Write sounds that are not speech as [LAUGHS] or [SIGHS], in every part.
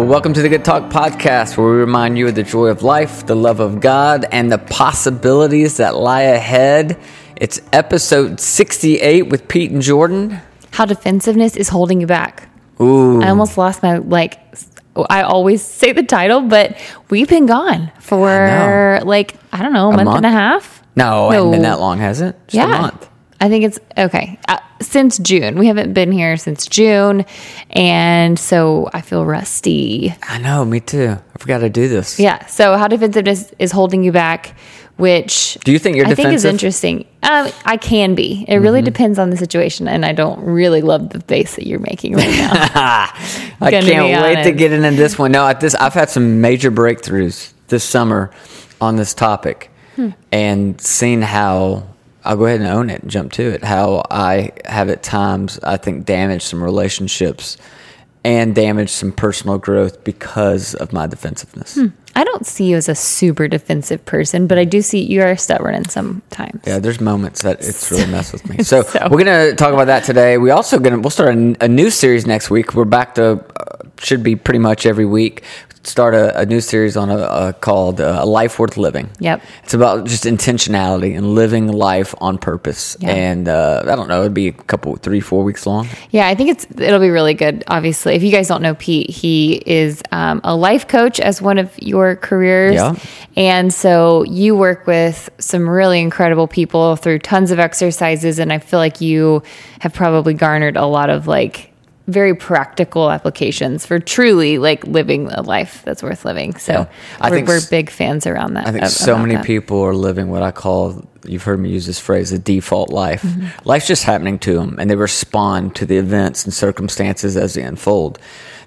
Well, welcome to the Good Talk Podcast, where we remind you of the joy of life, the love of God, and the possibilities that lie ahead. It's episode 68 with Pete and Jordan. How defensiveness is holding you back. Ooh. I almost lost my like. I always say the title, but we've been gone for know. like I don't know, a, month, month? and a half. No, it hasn't been that long, has it? Just yeah, a month. I think it's okay. Uh, since June, we haven't been here since June, and so I feel rusty. I know, me too. I forgot to do this. Yeah. So how defensiveness is holding you back, which Do you think you're I think is interesting. Um, I can be. It really depends on the situation, and I don't really love the face that you're making right now. [LAUGHS] I can't wait to get into this one. No, at this I've had some major breakthroughs this summer on this topic, Hmm. and seen how I'll go ahead and own it and jump to it. How I have at times I think damaged some relationships and damaged some personal growth because of my defensiveness. I don't see you as a super defensive person, but I do see you are stubborn in some times. Yeah, there's moments that it's really messed with me. [LAUGHS] So, So- we're gonna talk about that today. We also gonna we'll start a, a new series next week. We're back to uh, should be pretty much every week. Start a, a new series on a, uh called uh, "A Life Worth Living." Yep. it's about just intentionality and living life on purpose. Yeah. And uh, I don't know, it'd be a couple, three, four weeks long. Yeah, I think it's it'll be really good. Obviously, if you guys don't know Pete, he is um, a life coach as one of your careers, Yeah. and so you work with some really incredible people through tons of exercises, and I feel like you have probably garnered a lot of like very practical applications for truly like living a life that's worth living. So Yeah. I we're, think we're big fans around that. I think ab- so many that. people are living what I call, you've heard me use this phrase, a default life. Mm-hmm. Life's just happening to them and they respond to the events and circumstances as they unfold.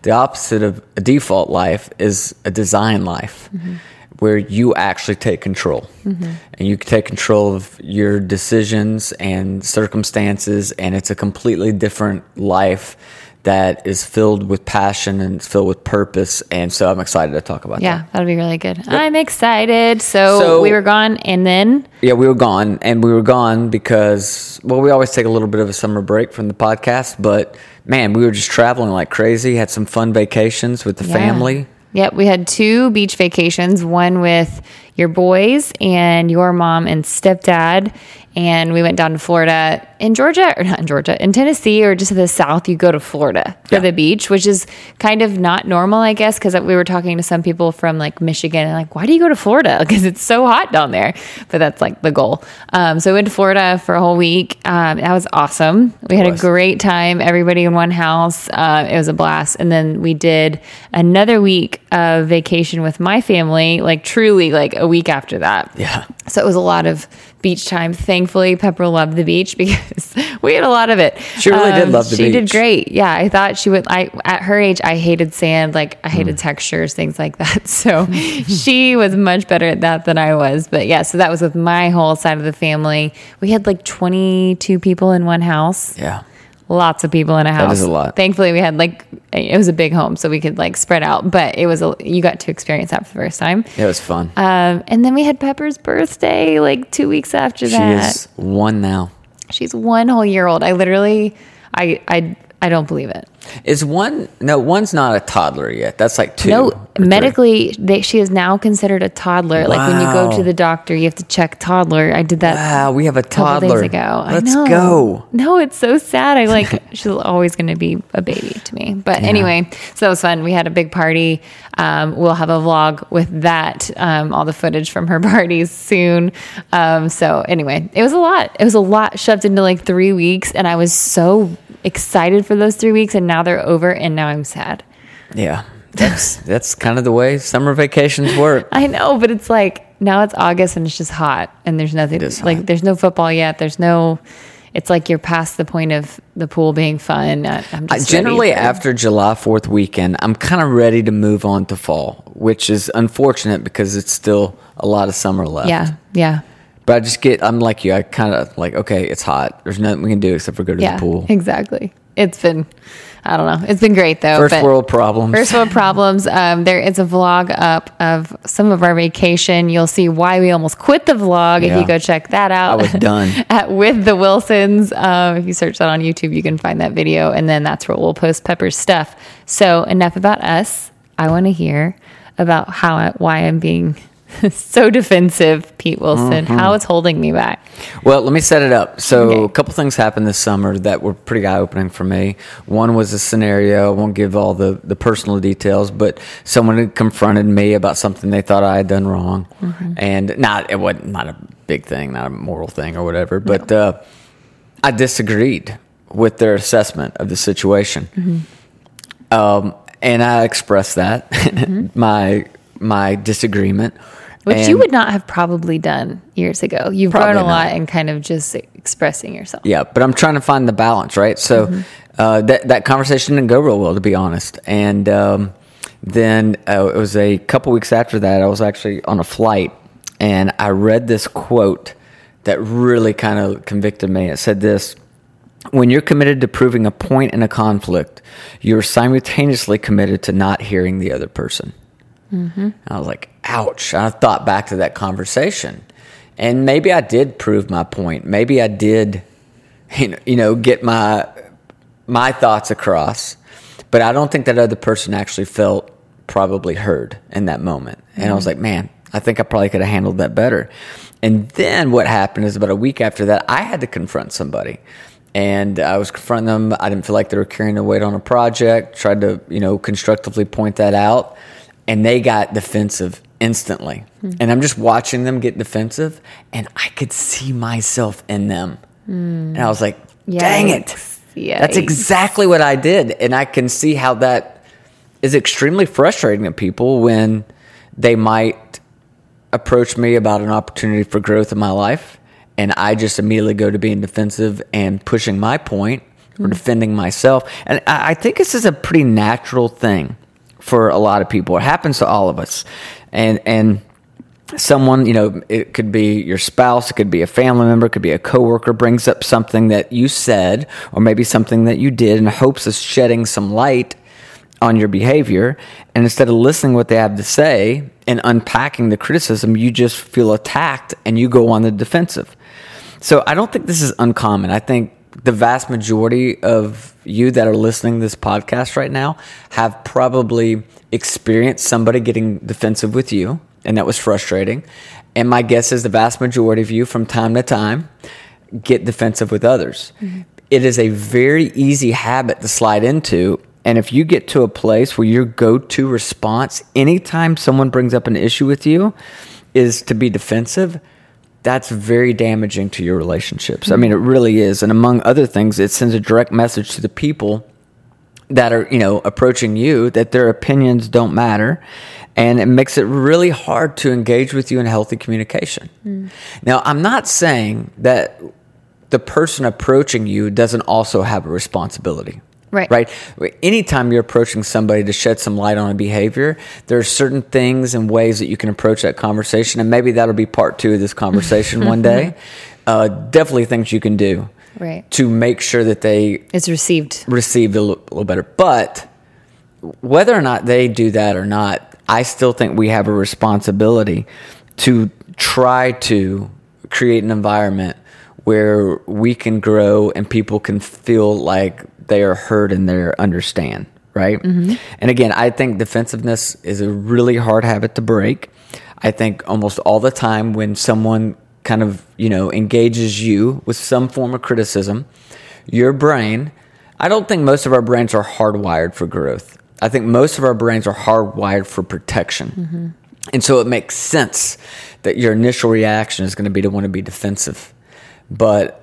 The opposite of a default life is a design life Mm-hmm. where you actually take control and you take control of your decisions and circumstances and it's a completely different life that is filled with passion and filled with purpose and so i'm excited to talk about that Yeah, that'll be really good. I'm excited. So, So- we were gone, and then Yeah, we were gone, and we were gone because well, we always take a little bit of a summer break from the podcast, but man, we were just traveling like crazy. Had some fun vacations with the Yeah. family. Yep, we had two beach vacations, one with your boys and your mom and stepdad. And we went down to Florida in Georgia, or not in Georgia, in Tennessee, or just to the south, you go to Florida for Yeah. the beach, which is kind of not normal, I guess, because we were talking to some people from like Michigan and like, why do you go to Florida? [LAUGHS] Because it's so hot down there. But that's like the goal. Um, so we went to Florida for a whole week. Um, that was awesome. We had a great time, everybody in one house. Uh, it was a blast. And then we did another week of vacation with my family, like truly like a week after that. Yeah, So it was a lot of beach time. Thankfully, Pepper loved the beach [LAUGHS] because we had a lot of it. Um, She really did love the beach. she did great. Yeah, I thought she would. I at her age, I hated sand. Like I hated textures, things like that. [LAUGHS] So she was much better at that than I was. But yeah, so that was with my whole side of the family. We had like twenty two people in one house yeah. Lots of people in a house. is a lot. Thankfully, we had like it was a big home, so we could like spread out. But it was a you got to experience that for the first time. It was fun. Um, and then we had Pepper's birthday like two weeks after that. she that. is one now. She's one whole year old. I literally, I I I don't believe it. Is one? No, one's not a toddler yet. That's like two. No, medically, they, she is now considered a toddler. Like when you go to the doctor, you have to check toddler. I did that. Wow, we have a toddler. days ago. Let's I know. go. No, it's so sad. I like [LAUGHS] she's always going to be a baby to me. But anyway, so that was fun. We had a big party. Um, we'll have a vlog with that, um, all the footage from her [LAUGHS] parties soon. Um, so anyway, it was a lot. It was a lot shoved into like three weeks, and I was so excited for those three weeks, and now they're over, and now I'm sad. Yeah, that's [LAUGHS] that's kind of the way summer vacations work. I know, but it's like now it's August and it's just hot and there's nothing like there's no football yet. There's no it's like you're past the point of the pool being fun. I, generally, after July 4th weekend, I'm kind of ready to move on to fall, which is unfortunate because it's still a lot of summer left. yeah, yeah, But I just get, I'm like you, I kind of like, okay, it's hot. There's nothing we can do except for go to yeah, the pool. exactly. It's been I don't know. It's been great though. First world problems. First world problems. Um, there is a vlog up of some of our vacation. You'll see why we almost quit the vlog if you go check that out. I was done. [LAUGHS] at with the Wilsons. Um, if you search that on YouTube, you can find that video, and then that's where we'll post Pepper's stuff. So enough about us. I want to hear about how why I'm being [LAUGHS] so defensive, Pete Wilson. Mm-hmm. How it's holding me back. Well, let me set it up. So, Okay. a couple things happened this summer that were pretty eye opening for me. One was a scenario, I won't give all the, the personal details, but someone had confronted me about something they thought I had done wrong. And not, it wasn't not a big thing, not a moral thing or whatever, but uh, I disagreed with their assessment of the situation. Um, and I expressed that, [LAUGHS] my, my disagreement. Which And- you would not have probably done years ago. You've grown a lot not. in kind of just expressing yourself. Yeah, but I'm trying to find the balance, right? So Mm-hmm. uh, that that conversation didn't go real well, to be honest. And um, then uh, it was a couple weeks after that. I was actually on a flight, and I read this quote that really kind of convicted me. It said this. When you're committed to proving a point in a conflict, you're simultaneously committed to not hearing the other person. Mm-hmm. I was like, ouch. I thought back to that conversation. And maybe I did prove my point. Maybe I did, [LAUGHS] you know, get my my thoughts across. But I don't think that other person actually felt probably heard in that moment. And I was mm-hmm. like, man, I think I probably could have handled that better. And then what happened is about a week after that, I had to confront somebody. And I was confronting them. I didn't feel like they were carrying the weight on a project. Tried to, you know, constructively point that out. And they got defensive instantly. Hmm. And I'm just watching them get defensive. And I could see myself in them. And I was like, dang it. Yikes. That's exactly what I did. And I can see how that is extremely frustrating to people when they might approach me about an opportunity for growth in my life. And I just immediately go to being defensive and pushing my point or hmm. defending myself. And I think this is a pretty natural thing for a lot of people. It happens to all of us. And, and, someone you know it could be your spouse it could be a family member it could be a coworker brings up something that you said or maybe something that you did in hopes of shedding some light on your behavior and instead of listening what they have to say and unpacking the criticism you just feel attacked and you go on the defensive so i don't think this is uncommon i think the vast majority of you that are listening to this podcast right now have probably experienced somebody getting defensive with you and that was frustrating. And my guess is the vast majority of you, from time to time, get defensive with others. Mm-hmm. It is a very easy habit to slide into. And if you get to a place where your go to response, anytime someone brings up an issue with you, is to be defensive, that's very damaging to your relationships. I mean, it really is. And among other things, it sends a direct message to the people that are you know approaching you that their opinions don't matter and it makes it really hard to engage with you in healthy communication hmm. now i'm not saying that the person approaching you doesn't also have a responsibility Right. right anytime you're approaching somebody to shed some light on a behavior there are certain things and ways that you can approach that conversation and maybe that'll be part two of this conversation [LAUGHS] one day uh, definitely things you can do Right. to make sure that they It's received. received a li- little better. But whether or not they do that or not, I still think we have a responsibility to try to create an environment where we can grow and people can feel like they are heard and they understand, right? Mm-hmm. And again, I think defensiveness is a really hard habit to break. I think almost all the time when someone kind of, you know, engages you with some form of criticism, your brain, I don't think most of our brains are hardwired for growth. I think most of our brains are hardwired for protection. Mm-hmm. And so it makes sense that your initial reaction is going to be to want to be defensive. But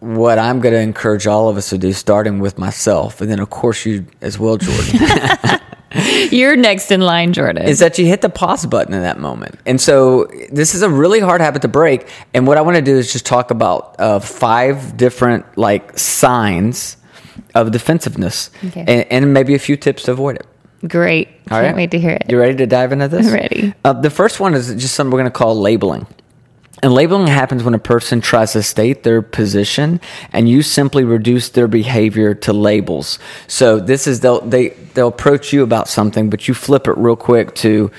what I'm going to encourage all of us to do, starting with myself, and then of course you as well, Jordan, [LAUGHS] You're next in line, Jordan. is that you hit the pause button in that moment. And so this is a really hard habit to break. And what I want to do is just talk about uh, five different like signs of defensiveness Okay. and, and maybe a few tips to avoid it. Great. All Can't right. wait to hear it. You ready to dive into this? I'm ready. Uh, the first one is just something we're going to call labeling. And labeling happens when a person tries to state their position and you simply reduce their behavior to labels. So this is they'll they they'll approach you about something, but you flip it real quick to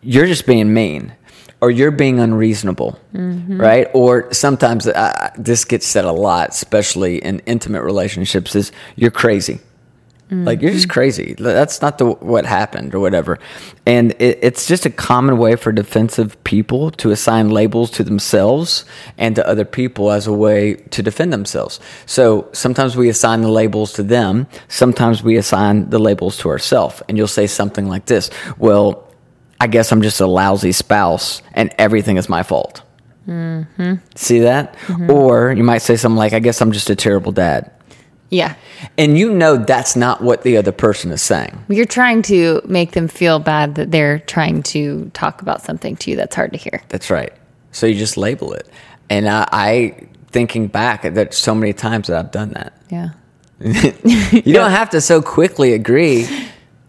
you're just being mean or you're being unreasonable, mm-hmm. right? Or sometimes this gets said a lot, especially in intimate relationships, is you're crazy Like you're just crazy. That's not the what happened or whatever. And it, it's just a common way for defensive people to assign labels to themselves and to other people as a way to defend themselves. So sometimes we assign the labels to them. Sometimes we assign the labels to ourselves. And you'll say something like this: "Well, I guess I'm just a lousy spouse, and everything is my fault." Mm-hmm. See that? Or you might say something like, "I guess I'm just a terrible dad." Yeah. And you know that's not what the other person is saying. You're trying to make them feel bad that they're trying to talk about something to you that's hard to hear. That's right. So you just label it. And I, I thinking back, that so many times that I've done that. Yeah. [LAUGHS] You don't have to so quickly agree.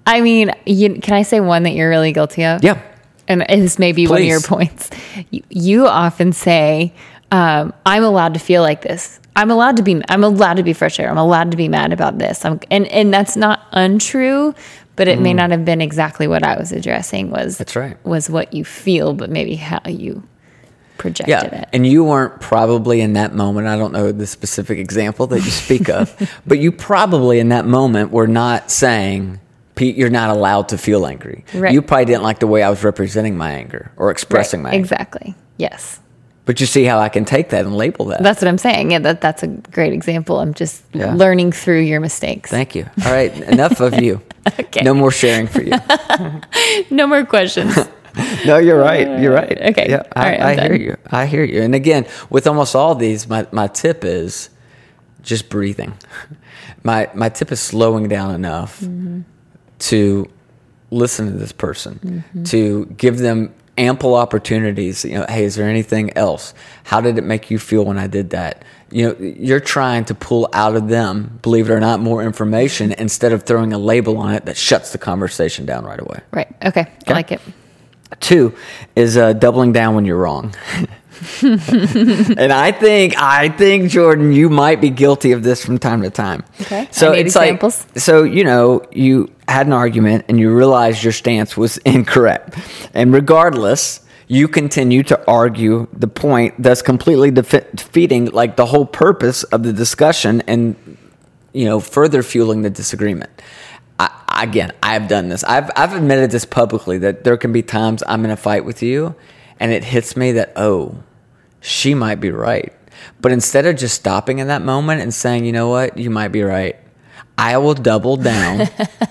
I mean, you, can I say one that you're really guilty of? Yeah. And this may be one of your points. You, you often say, um, "I'm allowed to feel like this. I'm allowed to be. I'm allowed to be frustrated. I'm allowed to be mad about this." I'm, and and that's not untrue, but it may not have been exactly what I was addressing. Was Mm. That's right. Was what you feel, but maybe how you projected Yeah. it. And you weren't probably in that moment. I don't know the specific example that you speak of, [LAUGHS] but you probably in that moment were not saying, Pete, you're not allowed to feel angry. Right. You probably didn't like the way I was representing my anger or expressing Right, my anger. exactly. Yes. But you see how I can take that and label that. That's what I'm saying. Yeah, that, that's a great example. I'm just Yeah. learning through your mistakes. Thank you. All right. Enough of you. [LAUGHS] Okay. No more sharing for you. [LAUGHS] no more questions. [LAUGHS] No, you're right. You're right. Okay. Yeah, I, right, I'm hear you. I hear you. And again, with almost all these, my, my tip is just breathing. My my tip is slowing down enough Mm-hmm. to listen to this person, Mm-hmm. to give them ample opportunities. You know, hey, is there anything else? How did it make you feel when I did that? You know, you're trying to pull out of them, believe it or not, more information instead of throwing a label on it that shuts the conversation down right away. right. Okay. I like it. Two is uh, doubling down when you're wrong. [LAUGHS] [LAUGHS] and I think I think Jordan, you might be guilty of this from time to time. Okay. So it's examples. like so you know you had an argument and you realized your stance was [LAUGHS] incorrect, and regardless. You continue to argue the point, thus completely defe- defeating like the whole purpose of the discussion, and you know, further fueling the disagreement. I, again, I've done this. I've I've admitted this publicly that there can be times I'm in a fight with you, and it hits me that oh, she might be right. But instead of just stopping in that moment and saying, you know what, you might be right, I will double down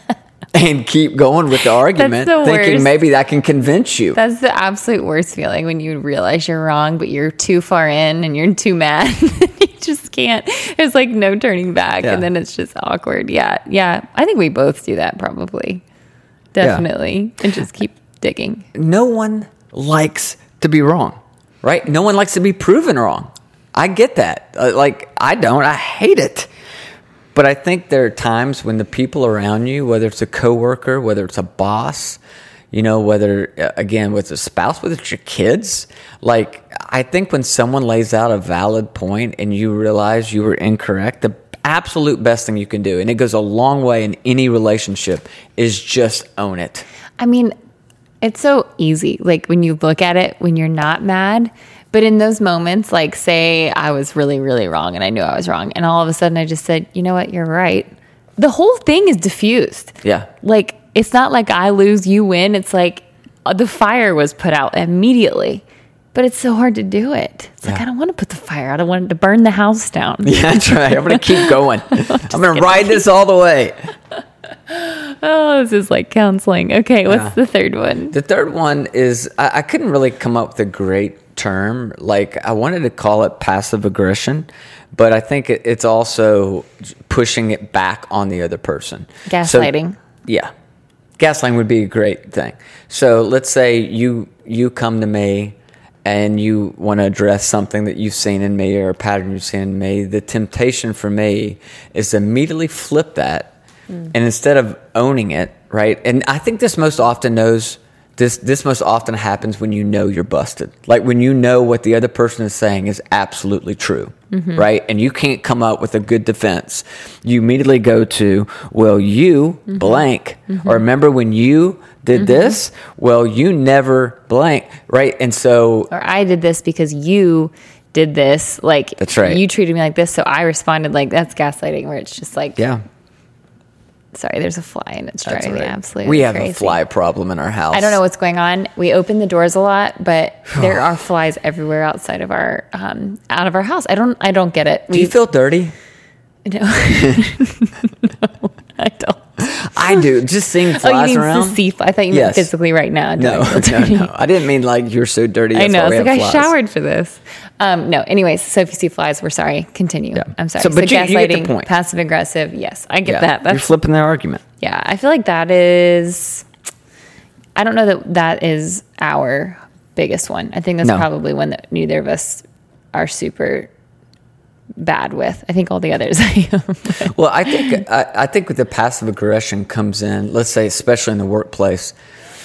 [LAUGHS] and keep going with the argument, the thinking worst. maybe that can convince you. That's the absolute worst feeling when you realize you're wrong, but you're too far in and you're too mad. [LAUGHS] you just can't. There's like no turning back. Yeah. And then it's just awkward. Yeah. Yeah. I think we both do that probably. Definitely. And just keep digging. no one likes to be wrong, right? No one likes to be proven wrong. I get that. Uh, like, I don't. I hate it. But I think there are times when the people around you, whether it's a coworker, whether it's a boss, you know, whether, uh, again, with a spouse, whether it's your kids, like, I think when someone lays out a valid point and you realize you were incorrect, the absolute best thing you can do, and it goes a long way in any relationship, is just own it. I mean, it's so easy. Like when you look at it when you're not mad. But in those moments, like say I was really, really wrong and I knew I was wrong. And all of a sudden I just said, you know what, you're right. The whole thing is diffused. Yeah. Like it's not like I lose, you win. It's like uh, the fire was put out immediately. But it's so hard to do it. It's like I don't want to put the fire out. I want it to burn the house down. Yeah, that's right. I'm going to keep going. [LAUGHS] I'm going to ride this all the way. [GASPS] Oh, this is like counseling. Okay, what's Yeah. the third one? The third one is I, I couldn't really come up with a great term. Like I wanted to call it passive aggression, but I think it, it's also pushing it back on the other person. So- Gaslighting. yeah, gaslighting would be a great thing. So let's say you you come to me and you want to address something that you've seen in me or a pattern you've seen in me. The temptation for me is to immediately flip that, Mm. and instead of owning it, right? And I think this most often knows. This, this most often happens when you know you're busted. Like when you know what the other person is saying is absolutely true, mm-hmm. right? And you can't come up with a good defense. You immediately go to, well, you mm-hmm. blank. Mm-hmm. Or remember when you did this? Well, you never blank, right? And so or I did this because you did this. Like That's right. You treated me like this, so I responded like that's gaslighting. Where it's just like, Yeah. Sorry, there's a fly and it's driving me right. absolutely We have crazy. a fly problem in our house. I don't know what's going on. We open the doors a lot, but [SIGHS] there are flies everywhere outside of our um, out of our house. I don't I don't get it. Do you feel dirty? [LAUGHS] no, [LAUGHS] no, [LAUGHS] I don't. I do. Just seeing Oh, you flies mean around. the fly? I thought you Yes. meant physically right now. [LAUGHS] No, I no, no. I didn't mean like you're so dirty. I know. It's like I flies. showered for this. Um, no. Anyways, so if you see flies, we're sorry. Continue. Yeah. I'm sorry. So, but you- you get the gaslighting, point. passive aggressive. Yes, I get Yeah, that. you're flipping that argument. yeah. I feel like that is. I don't know that that is our biggest one. I think that's No. probably one that neither of us are super bad with. I think all the others I [LAUGHS] am. Well, I think I, I think with the passive aggression comes in. Let's say, especially in the workplace,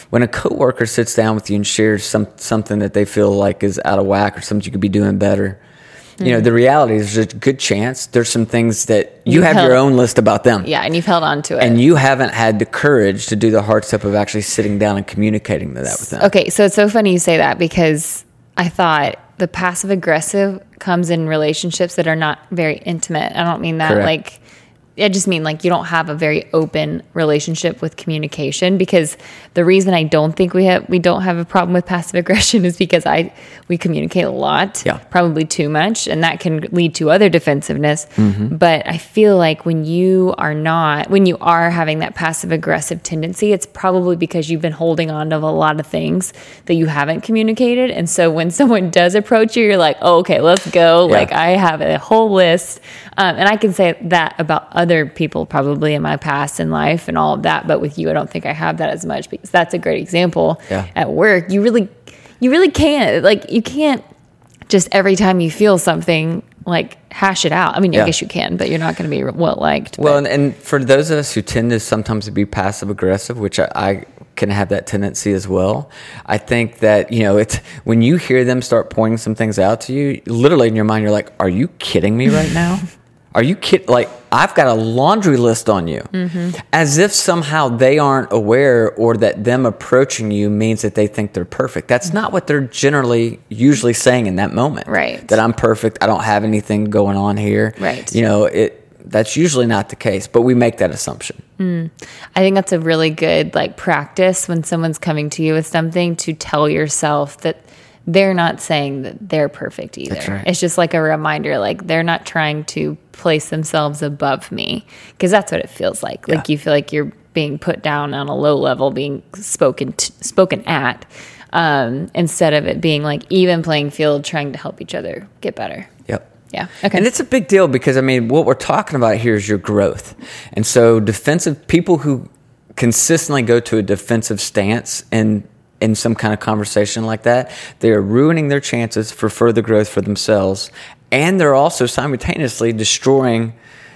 when a coworker sits down with you and shares some something that they feel like is out of whack or something you could be doing better. You know, mm. the reality is there's a good chance there's some things that you, You have your held- own list about them. yeah, and you've held on to it. And you haven't had the courage to do the hard step of actually sitting down and communicating that with them. Okay, so it's so funny you say that because I thought the passive aggressive comes in relationships that are not very intimate. I don't mean that Correct. like I just mean like you don't have a very open relationship with communication because the reason I don't think we have we don't have a problem with passive aggression [LAUGHS] is because I we communicate a lot, Yeah. probably too much, and that can lead to other defensiveness. Mm-hmm. But I feel like when you are not when you are having that passive aggressive tendency, it's probably because you've been holding on to a lot of things that you haven't communicated, and so when [LAUGHS] someone does approach you, you're like, oh, okay, let's go. Yeah. Like I have a whole list, um, and I can say that about other people probably in my past in life and all of that. But with you, I don't think I have that as much because that's a great example. Yeah. At work, you really, you really can't like you can't just every time you feel something like hash it out. I mean, I guess you can, but you're not going to be well liked. Well, and, and for those of us who tend to sometimes be passive aggressive, which I, I can have that tendency as well, I think that you know it's when you hear them start pointing some things out to you, literally in your mind, you're like, "Are you kidding me right now? [LAUGHS] Are you kid like I've got a laundry list on you?" Mm-hmm. As if somehow they aren't aware, or that them approaching you means that they think they're perfect. That's not what they're generally usually saying in that moment. Right. That I'm perfect. I don't have anything going on here. Right. You know it that's usually not the case, but we make that assumption. Mm. I think that's a really good like practice when someone's coming to you with something to tell yourself that they're not saying that they're perfect either. Right. It's just like a reminder like they're not trying to place themselves above me because that's what it feels like. Like you feel like you're being put down on a low level being spoken t- spoken at um, instead of it being like even playing field trying to help each other get better. Yep. Yeah. Okay. And it's a big deal because I mean, what we're talking about here is your growth. And so defensive people who consistently go to a defensive stance and in some kind of conversation like that, they are ruining their chances for further growth for themselves. And they're also simultaneously destroying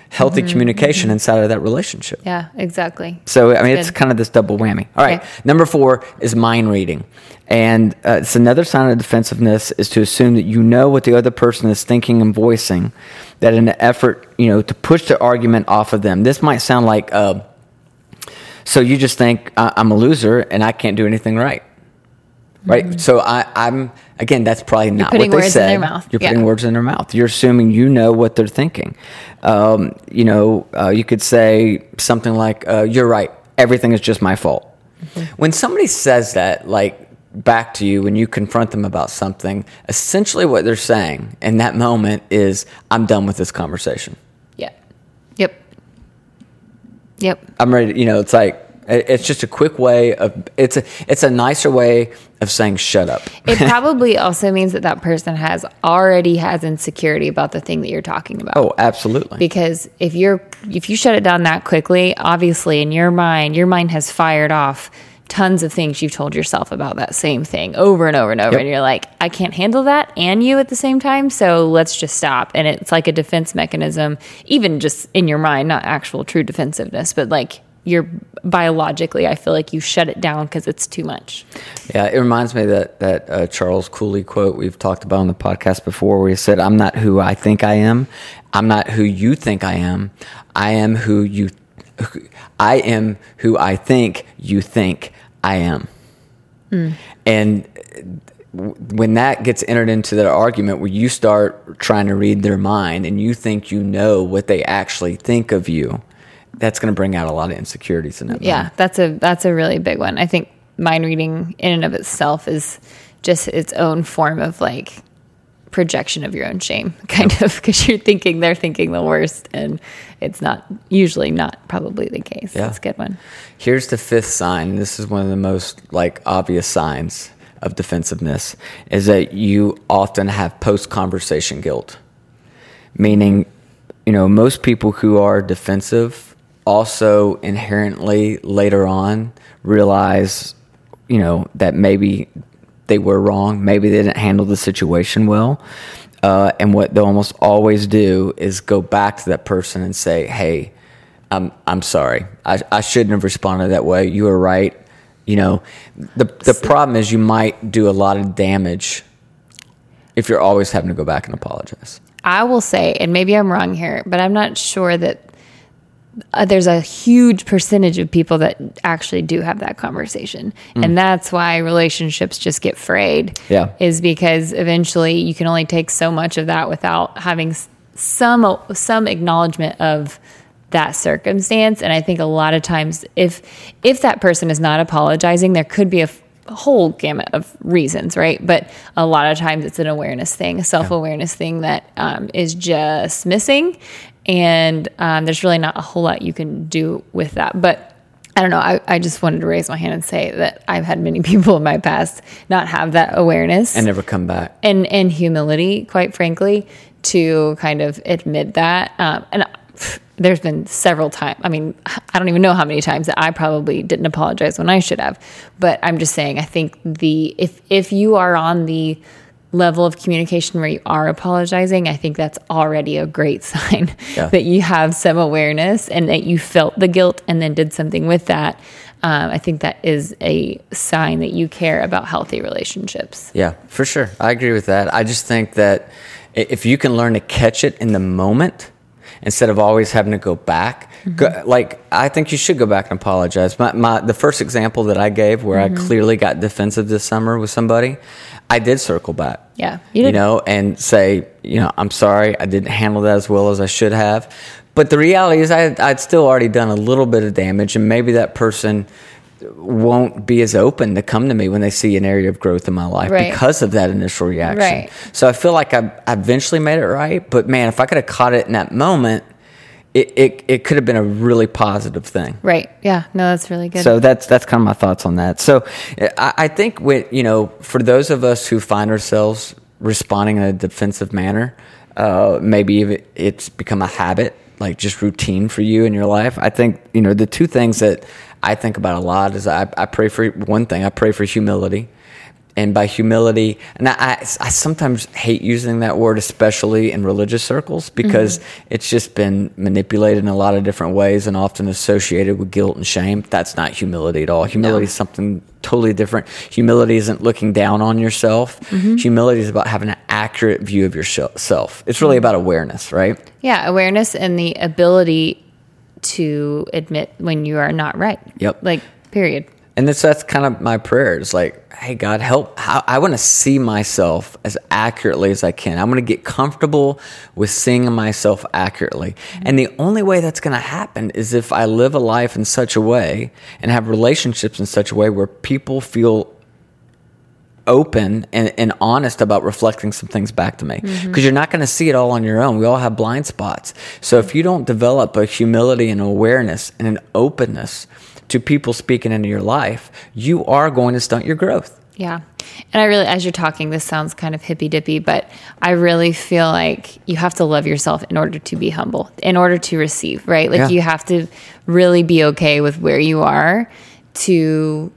healthy communication inside of that relationship. yeah, exactly. So I mean, it's kind of this double whammy. All right, Okay. number four is mind reading, and uh, it's another sign of defensiveness is to assume that you know what the other person is thinking and voicing, that in an effort, you know, to push the argument off of them. This might sound like, uh, so you just think I'm a loser and I can't do anything right. Right, so I, I'm again. That's probably not what they said. You're Yeah. putting words in their mouth. You're assuming you know what they're thinking. Um, you know, uh, you could say something like, uh, "You're right. Everything is just my fault." When somebody says that, like back to you, when you confront them about something, essentially what they're saying in that moment is, "I'm done with this conversation. Yeah. Yep. Yep. I'm ready." You know, it's like it's just a quick way of it's a it's a nicer way of saying "shut up." [LAUGHS] It probably also means that that person has already has insecurity about the thing that you're talking about. Oh, absolutely. Because if you're if you shut it down that quickly, obviously in your mind, your mind has fired off tons of things you've told yourself about that same thing over and over and over Yep. and you're like, I can't handle that and you at the same time, so let's just stop. And it's like a defense mechanism, even just in your mind, not actual true defensiveness, but like you're biologically, I feel like you shut it down because it's too much. Yeah, it reminds me of that that uh, Charles Cooley quote we've talked about on the podcast before, where he said, "I'm not who I think I am. I'm not who you think I am. I am who you. I am who I think you think I am." And when that gets entered into that argument, where you start trying to read their mind and you think you know what they actually think of you, that's going to bring out a lot of insecurities in that. Yeah, that's a that's a really big one. I think mind reading in and of itself is just its own form of like projection of your own shame, [LAUGHS] kind of, because you're thinking they're thinking the worst, and it's not usually not probably the case. Yeah. That's a good one. Here's the fifth sign. This is one of the most like obvious signs of defensiveness is that you often have post conversation guilt. Meaning, you know, most people who are defensive also inherently later on realize, you know, that maybe they were wrong, maybe they didn't handle the situation well. Uh, and what they'll almost always do is go back to that person and say, "Hey, I'm I'm sorry. I, I shouldn't have responded that way. You were right. You know, the the problem is you might do a lot of damage if you're always having to go back and apologize. I will say, and maybe I'm wrong here, but I'm not sure that uh, there's a huge percentage of people that actually do have that conversation. And that's why relationships just get frayed. Yeah. Is because eventually you can only take so much of that without having some some acknowledgement of that circumstance and I think a lot of times if if that person is not apologizing there could be a whole gamut of reasons, right? But a lot of times it's an awareness thing, a self awareness thing that um, is just missing. And um, there's really not a whole lot you can do with that. But I don't know. I, I just wanted to raise my hand and say that I've had many [LAUGHS] people in my past not have that awareness And never come back. and and humility, quite frankly, to kind of admit that. Um, and pff, [SIGHS] there's been several times. I mean, [SIGHS] I don't even know how many times that I probably didn't apologize when I should have. But I'm just saying, I think the if if you are on the level of communication where you are apologizing, I think that's already a great [LAUGHS] sign Yeah. that you have some awareness and that you felt the guilt and then did something with that. Um, I think that is a sign that you care about healthy relationships. Yeah, for sure. I agree with that. I just think that if you can learn to catch it in the moment instead of always having to go back, go, like I think you should go back and apologize. My, my the first example that I gave where I clearly got defensive this summer with somebody, I did circle back. Yeah, you you, know, and say, you know, I'm sorry, I didn't handle that as well as I should have. But the reality is, I, I'd still already done a little bit of damage, and maybe that person won't be as open to come to me when they see an area of growth in my life Right. because of that initial reaction. Right. So I feel like I, I eventually made it right, but man, if I could have caught it in that moment, it, it, it could have been a really positive thing. Right. Yeah. No, that's really good. So that's that's kind of my thoughts on that. So I, I think with you know for those of us who find ourselves responding in a defensive manner, uh, maybe it, it's become a habit, like just routine for you in your life. I think you know the two things that I think about a lot is I, I pray for one thing. I pray for humility. And by humility, and I, I, I sometimes hate using that word, especially in religious circles, because mm-hmm. it's just been manipulated in a lot of different ways and often associated with guilt and shame. That's not humility at all. Humility is something totally different. Humility isn't looking down on yourself. Mm-hmm. Humility is about having an accurate view of yourself. It's really mm-hmm. about awareness, right? yeah, awareness and the ability to admit when you are not right. Yep. Like, period. And that's that's kind of my prayer. It's like, hey, God, help. I, I want to see myself as accurately as I can. I'm going to get comfortable with seeing myself accurately. Mm-hmm. And the only way that's going to happen is if I live a life in such a way and have relationships in such a way where people feel open and, and honest about reflecting some things back to me mm-hmm. because you're not going to see it all on your own we all have blind spots so if you don't develop a humility and awareness and an openness to people speaking into your life you are going to stunt your growth Yeah. And I really, as you're talking, this sounds kind of hippy dippy, but I really feel like you have to love yourself in order to be humble, in order to receive, right? Like Yeah. you have to really be okay with where you are to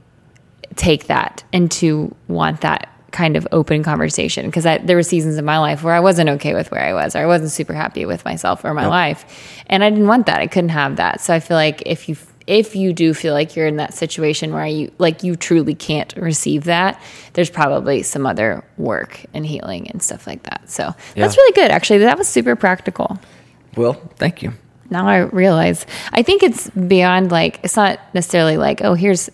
take that and to want that kind of open conversation. Because there were seasons in my life where I wasn't okay with where I was, or I wasn't super happy with myself or my life, and I didn't want that. I couldn't have that. So I feel like if you if you do feel like you're in that situation where you like you truly can't receive that, there's probably some other work and healing and stuff like that. So that's really good. Actually, that was super practical well thank you now I realize. I think it's beyond like it's not necessarily like oh here's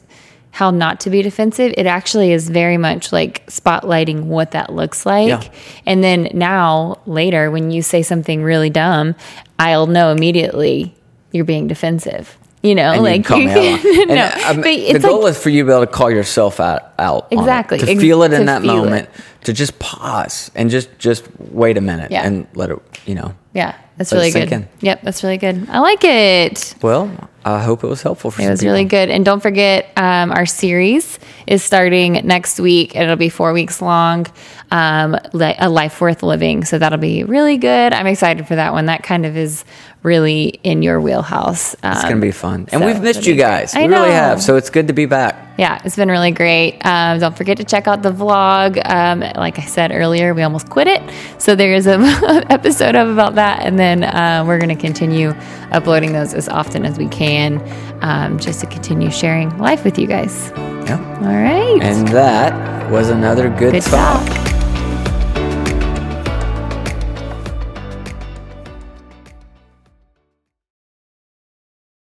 how not to be defensive. It actually is very much like spotlighting what that looks like. Yeah. And then now later when you say something really dumb, I'll know immediately you're being defensive. You know, And you like can call you me [LAUGHS] out. can- And, no, um, but the it's goal like, is for you to be able to call yourself out, out on it, Exactly. to Ex- feel it in that moment, it. to just pause and just just wait a minute Yeah. and let it, you know. yeah, that's really good. in. Yep, that's really good. I like it. Well, I hope it was helpful for you. It was people. really good. And don't forget, um, our series is starting next week. and It'll be four weeks long, um, li- A Life Worth Living. So that'll be really good. I'm excited for that one. That kind of is really in your wheelhouse. Um, It's gonna be fun, and so we've missed you great. guys. I we really have. So it's good to be back. Yeah, it's been really great. Um, don't forget to check out the vlog. Um, like I said earlier, we almost quit it. So there is a [LAUGHS] episode of about that, and then uh, we're going to continue uploading those as often as we can, um, just to continue sharing life with you guys. Yeah. All right. And that was another good, Good talk. talk.